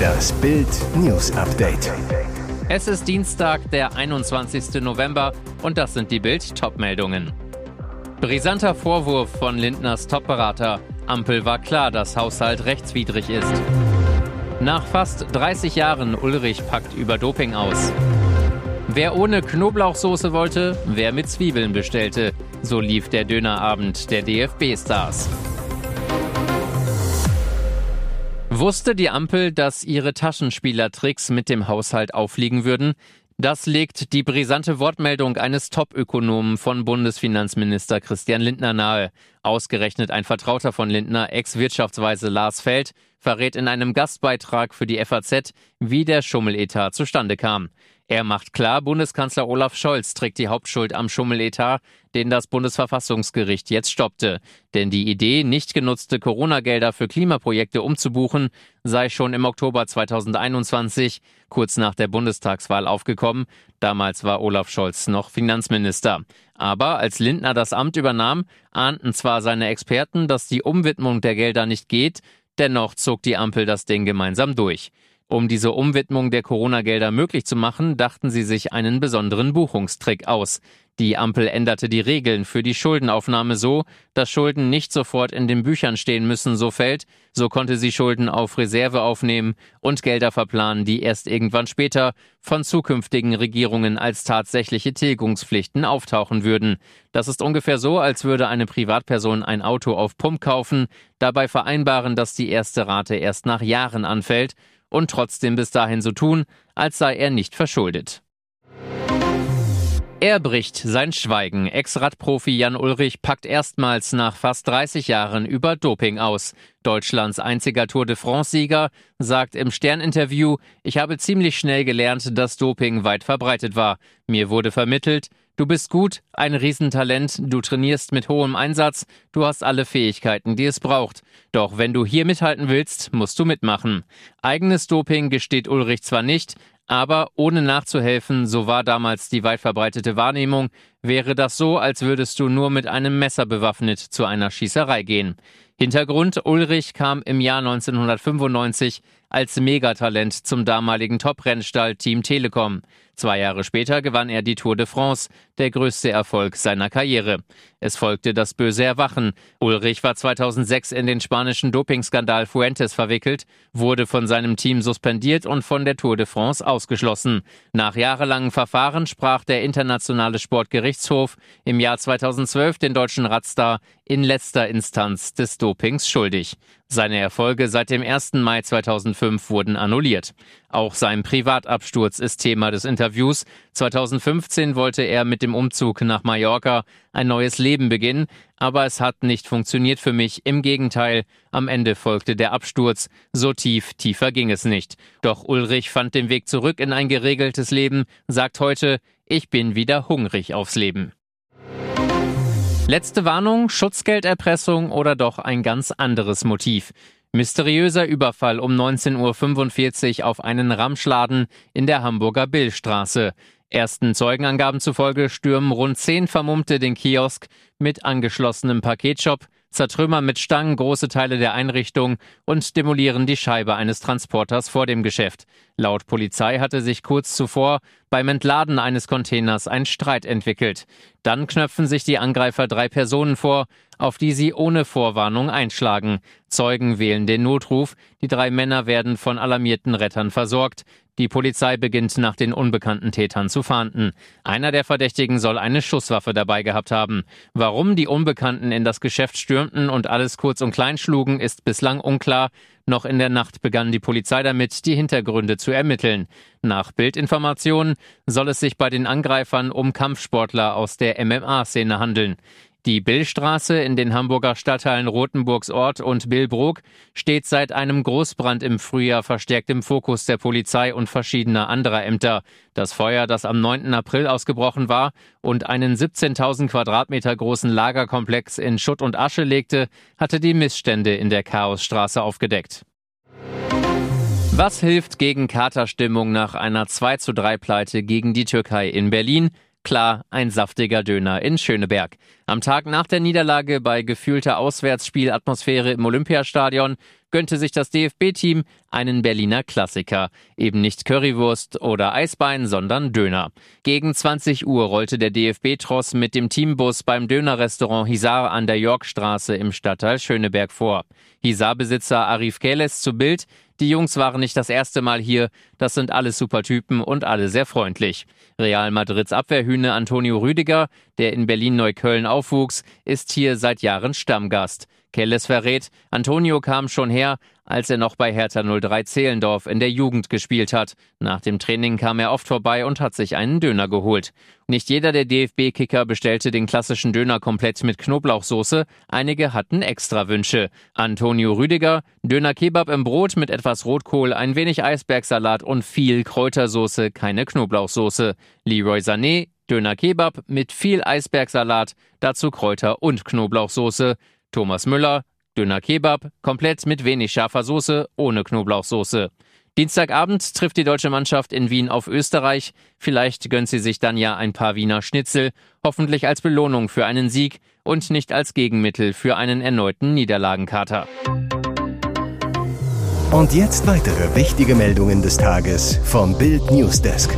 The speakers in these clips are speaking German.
Das Bild News Update. Es ist Dienstag, der 21. November und das sind die Bild Topmeldungen. Brisanter Vorwurf von Lindners Topberater. Ampel war klar, dass Haushalt rechtswidrig ist. Nach fast 30 Jahren Ulrich packt über Doping aus. Wer ohne Knoblauchsoße wollte, wer mit Zwiebeln bestellte. So lief der Dönerabend der DFB-Stars. Wusste die Ampel, dass ihre Taschenspielertricks mit dem Haushalt auffliegen würden? Das legt die brisante Wortmeldung eines Top-Ökonomen von Bundesfinanzminister Christian Lindner nahe. Ausgerechnet ein Vertrauter von Lindner, Ex-Wirtschaftsweise Lars Feld, verrät in einem Gastbeitrag für die FAZ, wie der Schummeletat zustande kam. Er macht klar, Bundeskanzler Olaf Scholz trägt die Hauptschuld am Schummeletat, den das Bundesverfassungsgericht jetzt stoppte. Denn die Idee, nicht genutzte Corona-Gelder für Klimaprojekte umzubuchen, sei schon im Oktober 2021, kurz nach der Bundestagswahl, aufgekommen. Damals war Olaf Scholz noch Finanzminister. Aber als Lindner das Amt übernahm, ahnten zwar seine Experten, dass die Umwidmung der Gelder nicht geht, dennoch zog die Ampel das Ding gemeinsam durch. Um diese Umwidmung der Corona-Gelder möglich zu machen, dachten sie sich einen besonderen Buchungstrick aus. Die Ampel änderte die Regeln für die Schuldenaufnahme so, dass Schulden nicht sofort in den Büchern stehen müssen, so fällt. So konnte sie Schulden auf Reserve aufnehmen und Gelder verplanen, die erst irgendwann später von zukünftigen Regierungen als tatsächliche Tilgungspflichten auftauchen würden. Das ist ungefähr so, als würde eine Privatperson ein Auto auf Pump kaufen, dabei vereinbaren, dass die erste Rate erst nach Jahren anfällt und trotzdem bis dahin so tun, als sei er nicht verschuldet. Er bricht sein Schweigen. Ex-Radprofi Jan Ulrich packt erstmals nach fast 30 Jahren über Doping aus. Deutschlands einziger Tour de France-Sieger sagt im Stern-Interview, ich habe ziemlich schnell gelernt, dass Doping weit verbreitet war. Mir wurde vermittelt, du bist gut, ein Riesentalent, du trainierst mit hohem Einsatz, du hast alle Fähigkeiten, die es braucht. Doch wenn du hier mithalten willst, musst du mitmachen. Eigenes Doping gesteht Ulrich zwar nicht, aber ohne nachzuhelfen, so war damals die weit verbreitete Wahrnehmung, wäre das so, als würdest du nur mit einem Messer bewaffnet zu einer Schießerei gehen. Hintergrund Ulrich kam im Jahr 1995 als Megatalent zum damaligen Top-Rennstall Team Telekom. Zwei Jahre später gewann er die Tour de France, der größte Erfolg seiner Karriere. Es folgte das böse Erwachen. Ulrich war 2006 in den spanischen Dopingskandal Fuentes verwickelt, wurde von seinem Team suspendiert und von der Tour de France ausgeschlossen. Nach jahrelangen Verfahren sprach der internationale Sportgerichtshof im Jahr 2012 den deutschen Radstar in letzter Instanz des Dopings schuldig. Seine Erfolge seit dem 1. Mai 2005 wurden annulliert. Auch sein Privatabsturz ist Thema des Interviews. 2015 wollte er mit dem Umzug nach Mallorca ein neues Leben beginnen, aber es hat nicht funktioniert für mich. Im Gegenteil, am Ende folgte der Absturz. So tief, tiefer ging es nicht. Doch Ulrich fand den Weg zurück in ein geregeltes Leben, sagt heute, ich bin wieder hungrig aufs Leben. Letzte Warnung, Schutzgelderpressung oder doch ein ganz anderes Motiv. Mysteriöser Überfall um 19.45 Uhr auf einen Ramschladen in der Hamburger Billstraße. Ersten Zeugenangaben zufolge stürmen rund zehn Vermummte den Kiosk mit angeschlossenem Paketshop zertrümmern mit Stangen große Teile der Einrichtung und demolieren die Scheibe eines Transporters vor dem Geschäft. Laut Polizei hatte sich kurz zuvor beim Entladen eines Containers ein Streit entwickelt. Dann knöpfen sich die Angreifer drei Personen vor, auf die sie ohne Vorwarnung einschlagen. Zeugen wählen den Notruf, die drei Männer werden von alarmierten Rettern versorgt. Die Polizei beginnt nach den unbekannten Tätern zu fahnden. Einer der Verdächtigen soll eine Schusswaffe dabei gehabt haben. Warum die Unbekannten in das Geschäft stürmten und alles kurz und klein schlugen, ist bislang unklar. Noch in der Nacht begann die Polizei damit, die Hintergründe zu ermitteln. Nach Bildinformationen soll es sich bei den Angreifern um Kampfsportler aus der MMA-Szene handeln. Die Billstraße in den Hamburger Stadtteilen Rothenburgs Ort und Billbrook steht seit einem Großbrand im Frühjahr verstärkt im Fokus der Polizei und verschiedener anderer Ämter. Das Feuer, das am 9. April ausgebrochen war und einen 17.000 Quadratmeter großen Lagerkomplex in Schutt und Asche legte, hatte die Missstände in der Chaosstraße aufgedeckt. Was hilft gegen Katerstimmung nach einer 2 zu 3 Pleite gegen die Türkei in Berlin? Klar, ein saftiger Döner in Schöneberg. Am Tag nach der Niederlage bei gefühlter Auswärtsspielatmosphäre im Olympiastadion gönnte sich das DFB-Team einen Berliner Klassiker. Eben nicht Currywurst oder Eisbein, sondern Döner. Gegen 20 Uhr rollte der DFB-Tross mit dem Teambus beim Dönerrestaurant Hisar an der Yorkstraße im Stadtteil Schöneberg vor. Hisar-Besitzer Arif Keles zu Bild, die Jungs waren nicht das erste Mal hier, das sind alles super Typen und alle sehr freundlich. Real Madrids Abwehrhühne Antonio Rüdiger, der in Berlin-Neukölln aufwuchs, ist hier seit Jahren Stammgast. Kelles verrät, Antonio kam schon her, als er noch bei Hertha 03 Zehlendorf in der Jugend gespielt hat. Nach dem Training kam er oft vorbei und hat sich einen Döner geholt. Nicht jeder der DFB-Kicker bestellte den klassischen Döner komplett mit Knoblauchsoße, einige hatten extra Wünsche. Antonio Rüdiger, Döner Kebab im Brot mit etwas Rotkohl, ein wenig Eisbergsalat und viel Kräutersoße, keine Knoblauchsoße. Leroy Sané, Döner Kebab mit viel Eisbergsalat, dazu Kräuter und Knoblauchsoße. Thomas Müller, Döner Kebab, komplett mit wenig scharfer Soße, ohne Knoblauchsoße. Dienstagabend trifft die deutsche Mannschaft in Wien auf Österreich. Vielleicht gönnt sie sich dann ja ein paar Wiener Schnitzel, hoffentlich als Belohnung für einen Sieg und nicht als Gegenmittel für einen erneuten Niederlagenkater. Und jetzt weitere wichtige Meldungen des Tages vom Bild Newsdesk.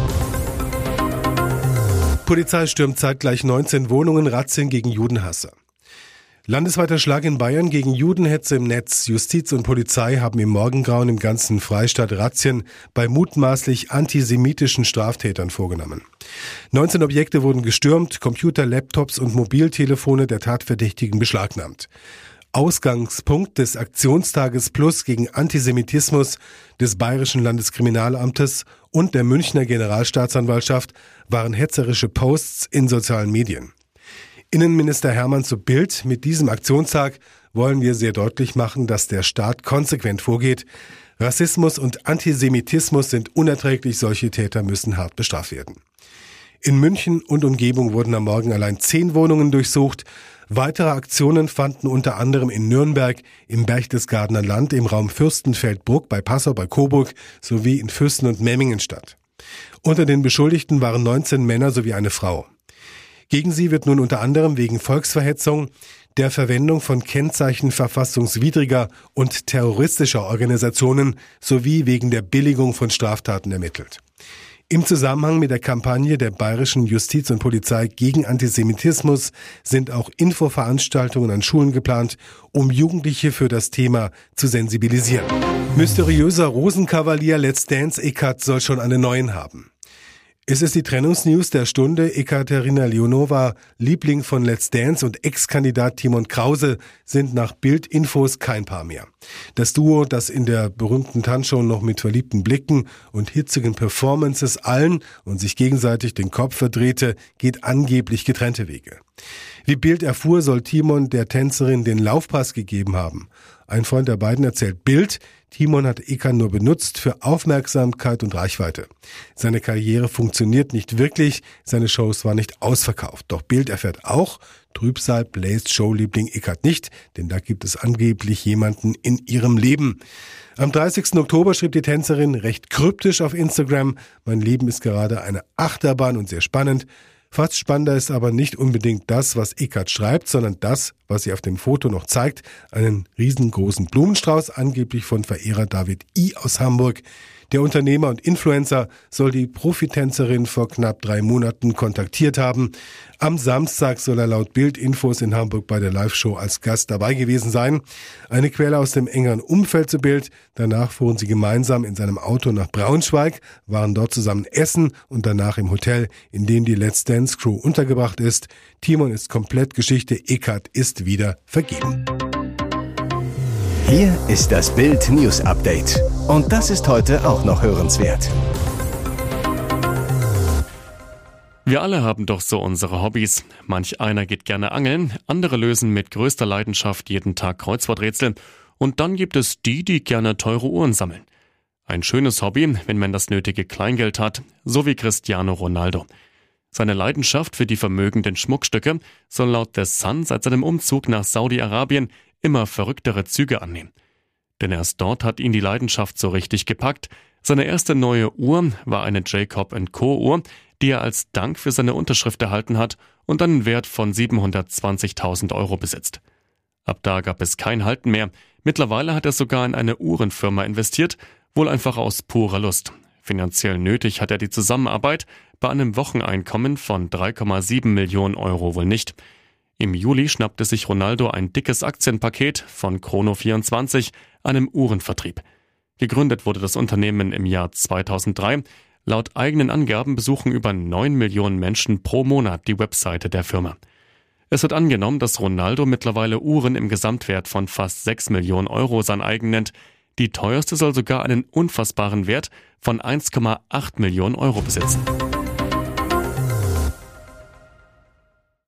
Polizei stürmt zeitgleich 19 Wohnungen, Razzien gegen Judenhasser. Landesweiter Schlag in Bayern gegen Judenhetze im Netz. Justiz und Polizei haben im Morgengrauen im ganzen Freistaat Razzien bei mutmaßlich antisemitischen Straftätern vorgenommen. 19 Objekte wurden gestürmt, Computer, Laptops und Mobiltelefone der Tatverdächtigen beschlagnahmt. Ausgangspunkt des Aktionstages Plus gegen Antisemitismus des Bayerischen Landeskriminalamtes und der Münchner Generalstaatsanwaltschaft waren hetzerische Posts in sozialen Medien. Innenminister Hermann zu Bild, mit diesem Aktionstag wollen wir sehr deutlich machen, dass der Staat konsequent vorgeht. Rassismus und Antisemitismus sind unerträglich, solche Täter müssen hart bestraft werden. In München und Umgebung wurden am Morgen allein zehn Wohnungen durchsucht. Weitere Aktionen fanden unter anderem in Nürnberg, im Berchtesgadener Land, im Raum Fürstenfeldbruck, bei Passau, bei Coburg sowie in Fürsten und Memmingen statt. Unter den Beschuldigten waren 19 Männer sowie eine Frau. Gegen sie wird nun unter anderem wegen Volksverhetzung, der Verwendung von Kennzeichen verfassungswidriger und terroristischer Organisationen sowie wegen der Billigung von Straftaten ermittelt. Im Zusammenhang mit der Kampagne der bayerischen Justiz und Polizei gegen Antisemitismus sind auch Infoveranstaltungen an Schulen geplant, um Jugendliche für das Thema zu sensibilisieren. Mysteriöser Rosenkavalier Let's Dance Eckart soll schon einen neuen haben. Es ist die Trennungsnews der Stunde. Ekaterina Leonova, Liebling von Let's Dance und Ex-Kandidat Timon Krause sind nach Bildinfos kein Paar mehr. Das Duo, das in der berühmten Tanzshow noch mit verliebten Blicken und hitzigen Performances allen und sich gegenseitig den Kopf verdrehte, geht angeblich getrennte Wege. Wie Bild erfuhr, soll Timon der Tänzerin den Laufpass gegeben haben. Ein Freund der beiden erzählt Bild, Timon hat Ekan nur benutzt für Aufmerksamkeit und Reichweite. Seine Karriere funktioniert nicht wirklich, seine Shows waren nicht ausverkauft. Doch Bild erfährt auch, Trübsal bläst Showliebling Eckart nicht, denn da gibt es angeblich jemanden in ihrem Leben. Am 30. Oktober schrieb die Tänzerin recht kryptisch auf Instagram, mein Leben ist gerade eine Achterbahn und sehr spannend. Fast spannender ist aber nicht unbedingt das, was Eckart schreibt, sondern das, was sie auf dem Foto noch zeigt. Einen riesengroßen Blumenstrauß, angeblich von Verehrer David I. aus Hamburg. Der Unternehmer und Influencer soll die Profitänzerin vor knapp drei Monaten kontaktiert haben. Am Samstag soll er laut Bildinfos in Hamburg bei der Live-Show als Gast dabei gewesen sein. Eine Quelle aus dem engeren Umfeld zu Bild. Danach fuhren sie gemeinsam in seinem Auto nach Braunschweig, waren dort zusammen essen und danach im Hotel, in dem die Let's Dance Crew untergebracht ist. Timon ist komplett Geschichte, Eckart ist wieder vergeben. Hier ist das Bild News Update. Und das ist heute auch noch hörenswert. Wir alle haben doch so unsere Hobbys. Manch einer geht gerne angeln, andere lösen mit größter Leidenschaft jeden Tag Kreuzworträtsel und dann gibt es die, die gerne teure Uhren sammeln. Ein schönes Hobby, wenn man das nötige Kleingeld hat, so wie Cristiano Ronaldo. Seine Leidenschaft für die vermögenden Schmuckstücke soll laut The Sun seit seinem Umzug nach Saudi-Arabien immer verrücktere Züge annehmen. Denn erst dort hat ihn die Leidenschaft so richtig gepackt. Seine erste neue Uhr war eine Jacob Co. Uhr, die er als Dank für seine Unterschrift erhalten hat und einen Wert von 720.000 Euro besitzt. Ab da gab es kein Halten mehr. Mittlerweile hat er sogar in eine Uhrenfirma investiert, wohl einfach aus purer Lust. Finanziell nötig hat er die Zusammenarbeit bei einem Wocheneinkommen von 3,7 Millionen Euro wohl nicht. Im Juli schnappte sich Ronaldo ein dickes Aktienpaket von Chrono24, einem Uhrenvertrieb. Gegründet wurde das Unternehmen im Jahr 2003. Laut eigenen Angaben besuchen über 9 Millionen Menschen pro Monat die Webseite der Firma. Es wird angenommen, dass Ronaldo mittlerweile Uhren im Gesamtwert von fast 6 Millionen Euro sein eigen nennt. Die teuerste soll sogar einen unfassbaren Wert von 1,8 Millionen Euro besitzen.